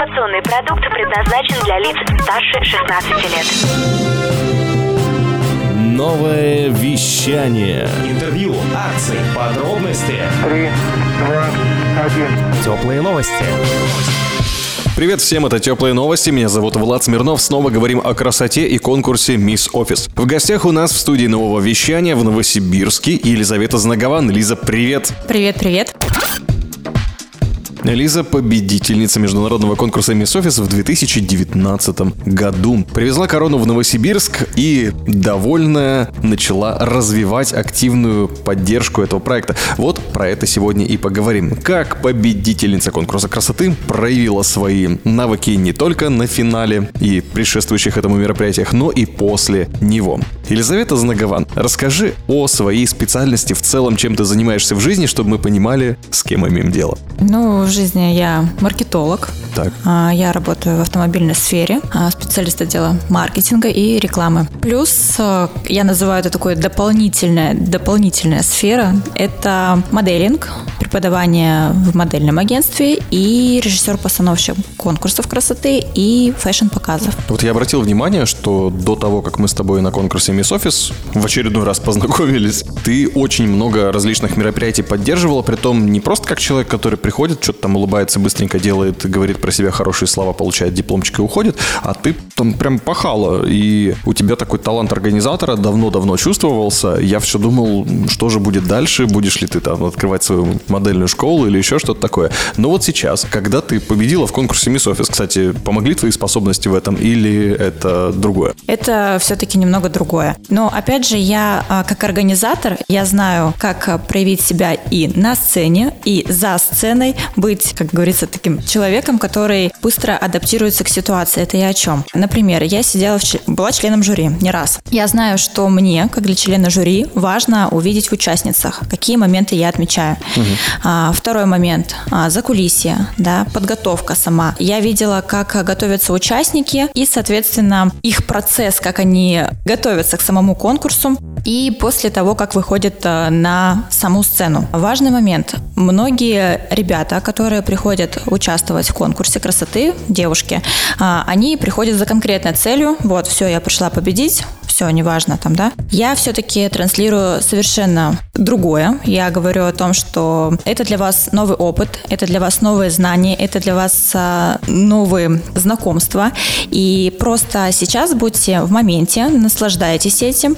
Информационный продукт предназначен для лиц старше 16 лет. Новое вещание. Интервью, акции, подробности. Три, два, один. Теплые новости. Привет всем, это Теплые новости. Меня зовут Влад Смирнов. Снова говорим о красоте и конкурсе Мисс Офис. В гостях у нас в студии нового вещания в Новосибирске Елизавета Знагован. Лиза, привет. Привет, привет. Лиза – победительница международного конкурса Мисс Офис в 2019 году. Привезла корону в Новосибирск и, довольная, начала развивать активную поддержку этого проекта. Вот про это сегодня и поговорим. Как победительница конкурса красоты проявила свои навыки не только на финале и предшествующих этому мероприятиях, но и после него. Елизавета Знагован, расскажи о своей специальности в целом, чем ты занимаешься в жизни, чтобы мы понимали, с кем имеем дело. Ну, в жизни я маркетолог. Так. А, Я работаю в автомобильной сфере, а, специалист отдела маркетинга и рекламы. Плюс а, я называю это такой дополнительная, дополнительная сфера. Это моделинг, преподавание в модельном агентстве и режиссер-постановщик конкурсов красоты и фэшн-показов. Вот я обратил внимание, что до того, как мы с тобой на конкурсе Miss Office в очередной раз познакомились, ты очень много различных мероприятий поддерживала, притом не просто как человек, который приходит, что-то там улыбается, быстренько делает, говорит про себя хорошие слова, получает дипломчик и уходит, а ты там прям пахала, и у тебя такой талант организатора давно-давно чувствовался. Я все думал, что же будет дальше, будешь ли ты там открывать свою модельную школу или еще что-то такое. Но вот сейчас, когда ты победила в конкурсе Miss Office, кстати, помогли твои способности в этом или это другое? Это все-таки немного другое. Но опять же, я а, как организатор, я знаю, как проявить себя и на сцене, и за сценой, быть, как говорится, таким человеком, который быстро адаптируется к ситуации. Это я о чем? Например, я сидела, в, была членом жюри не раз. Я знаю, что мне, как для члена жюри, важно увидеть в участницах, какие моменты я отмечаю. А, второй момент а, закулисье, да, подготовка сама. Я видела, как готовятся участники и, соответственно, их процесс, как они готовятся к самому конкурсу и после того, как выходят а, на саму сцену. Важный момент. Многие ребята, которые приходят участвовать в конкурсе красоты, девушки, а, они приходят за конкретной целью. Вот, все, я пришла победить, все, неважно там, да. Я все-таки транслирую совершенно другое. Я говорю о том, что это для вас новый опыт, это для вас новые знания, это для вас а, новые знакомства. И просто сейчас будьте в моменте, наслаждайтесь этим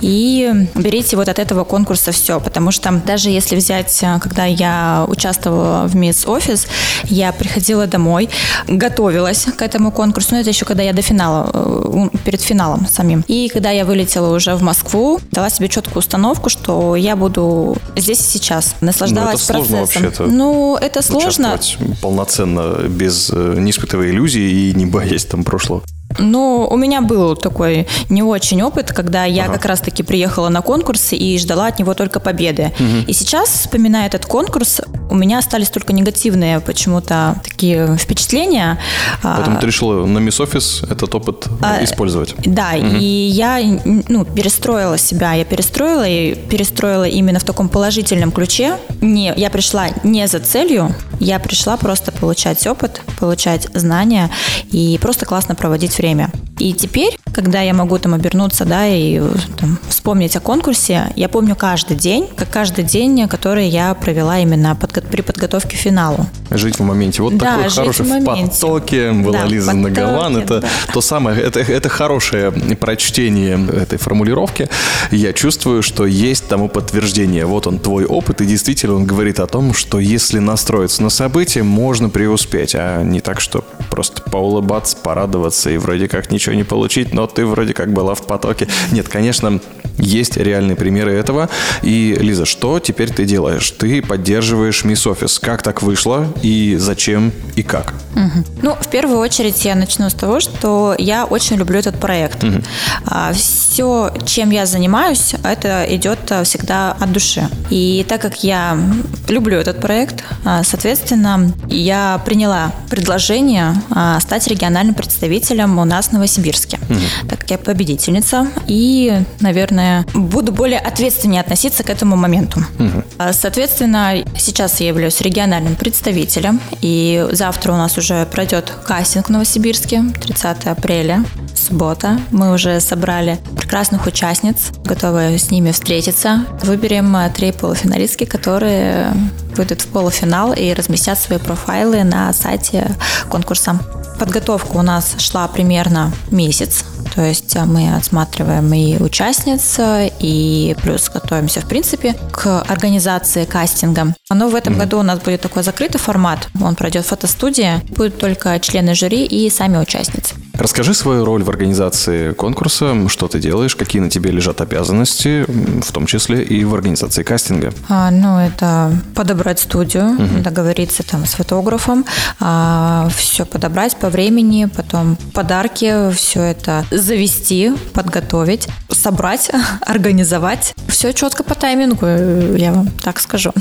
и берите вот от этого конкурса все. Потому что даже если взять, а, когда я участвовала в Miss Office, я приходила домой, готовилась к этому конкурсу, но это еще когда я до финала, э, перед финалом самим. И когда я вылетела уже в Москву, дала себе четкую установку, что я буду здесь и сейчас, наслаждалась Ну, это сложно процессом. вообще-то Ну, это сложно. Полноценно, без, э, не испытывая иллюзий и не боясь там прошлого. Ну, у меня был такой не очень опыт, когда я как раз-таки приехала на конкурс и ждала от него только победы. И сейчас, вспоминая этот конкурс, у меня остались только негативные почему-то такие впечатления. А, Поэтому ты решила на Miss Office этот опыт А, использовать. Да, и я ну, перестроила себя, я перестроила и перестроила именно в таком положительном ключе. Не, я пришла не за целью, я пришла просто получать опыт, получать знания и просто классно проводить время. И теперь, когда я могу там обернуться, да, и э, там, вспомнить о конкурсе, я помню каждый день, как каждый день, который я провела именно подго- при подготовке к финалу. Жить в моменте. Вот Да, такой хороший в в потоке была Да, Лиза потоке, Нагован. Это да. то самое, это, это хорошее прочтение этой формулировки. Я чувствую, что есть тому подтверждение. Вот он, твой опыт, и действительно он говорит о том, что если настроиться на события, можно преуспеть, а не так, что просто поулыбаться, порадоваться и вроде как ничего не получить, но ты вроде как была в потоке. Нет, конечно, есть реальные примеры этого. И, Лиза, что теперь ты делаешь? Ты поддерживаешь Miss Office. Как так вышло? И зачем? И как? Ну, в первую очередь я начну с того, что я очень люблю этот проект. все, чем я занимаюсь, это идет а, всегда от души. И так как я люблю этот проект, а, соответственно, я приняла предложение а, стать региональным представителем у нас в Новосибирске, угу. так как я победительница и, наверное, буду более ответственнее относиться к этому моменту. Угу. Соответственно, сейчас я являюсь региональным представителем, и завтра у нас уже пройдет кастинг в Новосибирске, 30 апреля суббота. Мы уже собрали прекрасных участниц, готовы с ними встретиться. Выберем э, три полуфиналистки, которые выйдут в полуфинал и разместят свои профайлы на сайте конкурса. Подготовка у нас шла примерно месяц. То есть э, мы отсматриваем и участниц, и плюс готовимся, в принципе, к организации кастинга. Но в этом mm-hmm. году у нас будет такой закрытый формат. Он пройдет в фотостудии. Будут только члены жюри и сами участницы. Расскажи свою роль в организации конкурса, что ты делаешь, какие на тебе лежат обязанности, в том числе и в организации кастинга. А, ну, это подобрать студию, угу. договориться там с фотографом, а, все подобрать по времени, потом подарки, все это завести, подготовить, собрать, организовать. Все четко по таймингу, я вам так скажу.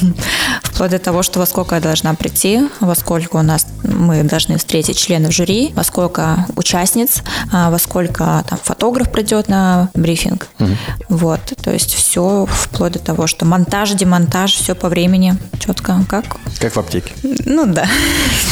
Вплоть до того, что во сколько я должна прийти, во сколько у нас мы должны встретить членов жюри, во сколько участниц, а, во сколько там фотограф придет на брифинг. Угу. Вот, то есть все вплоть до того, что монтаж, демонтаж, все по времени четко. Как? Как в аптеке. Ну да.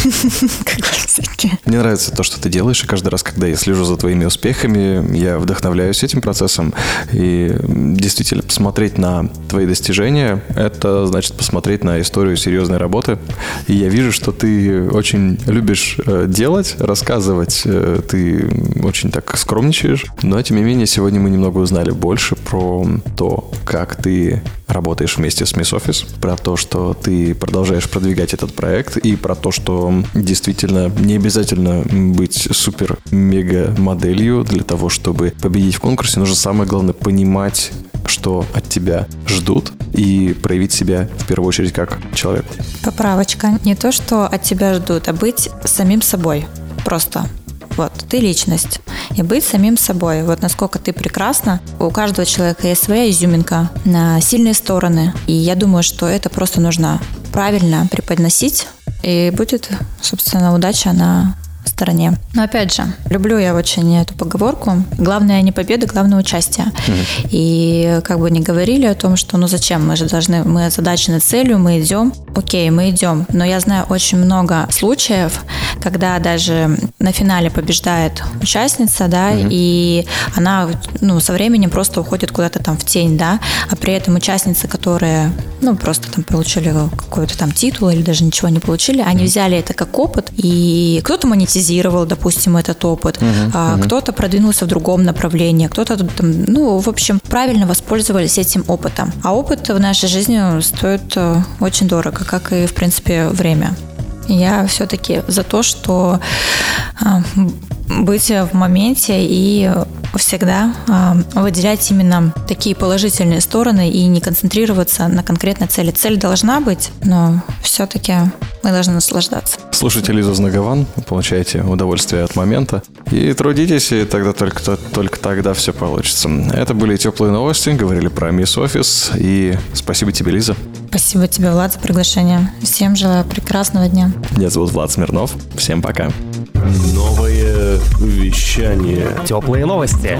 Как в аптеке. Мне нравится то, что ты делаешь, и каждый раз, когда я слежу за твоими успехами, я вдохновляюсь этим процессом. И действительно, посмотреть на твои достижения, это значит посмотреть на историю серьезной работы. И я вижу, что ты очень любишь э, делать, рассказывать э, ты очень так скромничаешь. Но, тем не менее, сегодня мы немного узнали больше про то, как ты работаешь вместе с Miss Office, про то, что ты продолжаешь продвигать этот проект, и про то, что действительно не обязательно быть супер-мега моделью для того, чтобы победить в конкурсе. Нужно самое главное понимать, что от тебя ждут, и проявить себя в первую очередь как человек. Поправочка. Не то, что от тебя ждут, а быть самим собой. Просто вот, ты личность. И быть самим собой. Вот насколько ты прекрасна. У каждого человека есть своя изюминка, на сильные стороны. И я думаю, что это просто нужно правильно преподносить. И будет, собственно, удача на стороне. Но опять же, люблю я очень эту поговорку. Главное не победа, главное участие. Mm-hmm. И как бы не говорили о том, что ну зачем, мы же должны, мы задачены целью, мы идем. Окей, мы идем. Но я знаю очень много случаев, когда даже на финале побеждает участница, да, mm-hmm. и она ну, со временем просто уходит куда-то там в тень, да, а при этом участницы, которые ну, просто там получили какой-то там титул или даже ничего не получили, они взяли это как опыт, и кто-то монетизировал, допустим, этот опыт, uh-huh, а, кто-то продвинулся в другом направлении, кто-то там, ну, в общем, правильно воспользовались этим опытом. А опыт в нашей жизни стоит э, очень дорого, как и, в принципе, время. Я все-таки за то, что а, быть в моменте и всегда э, выделять именно такие положительные стороны и не концентрироваться на конкретной цели. Цель должна быть, но все-таки мы должны наслаждаться. Слушайте Лизу Знагован, получайте удовольствие от момента и трудитесь, и тогда только, только тогда все получится. Это были теплые новости, говорили про Мисс Офис, и спасибо тебе, Лиза. Спасибо тебе, Влад, за приглашение. Всем желаю прекрасного дня. Меня зовут Влад Смирнов. Всем пока. Новое вещание. Теплые новости.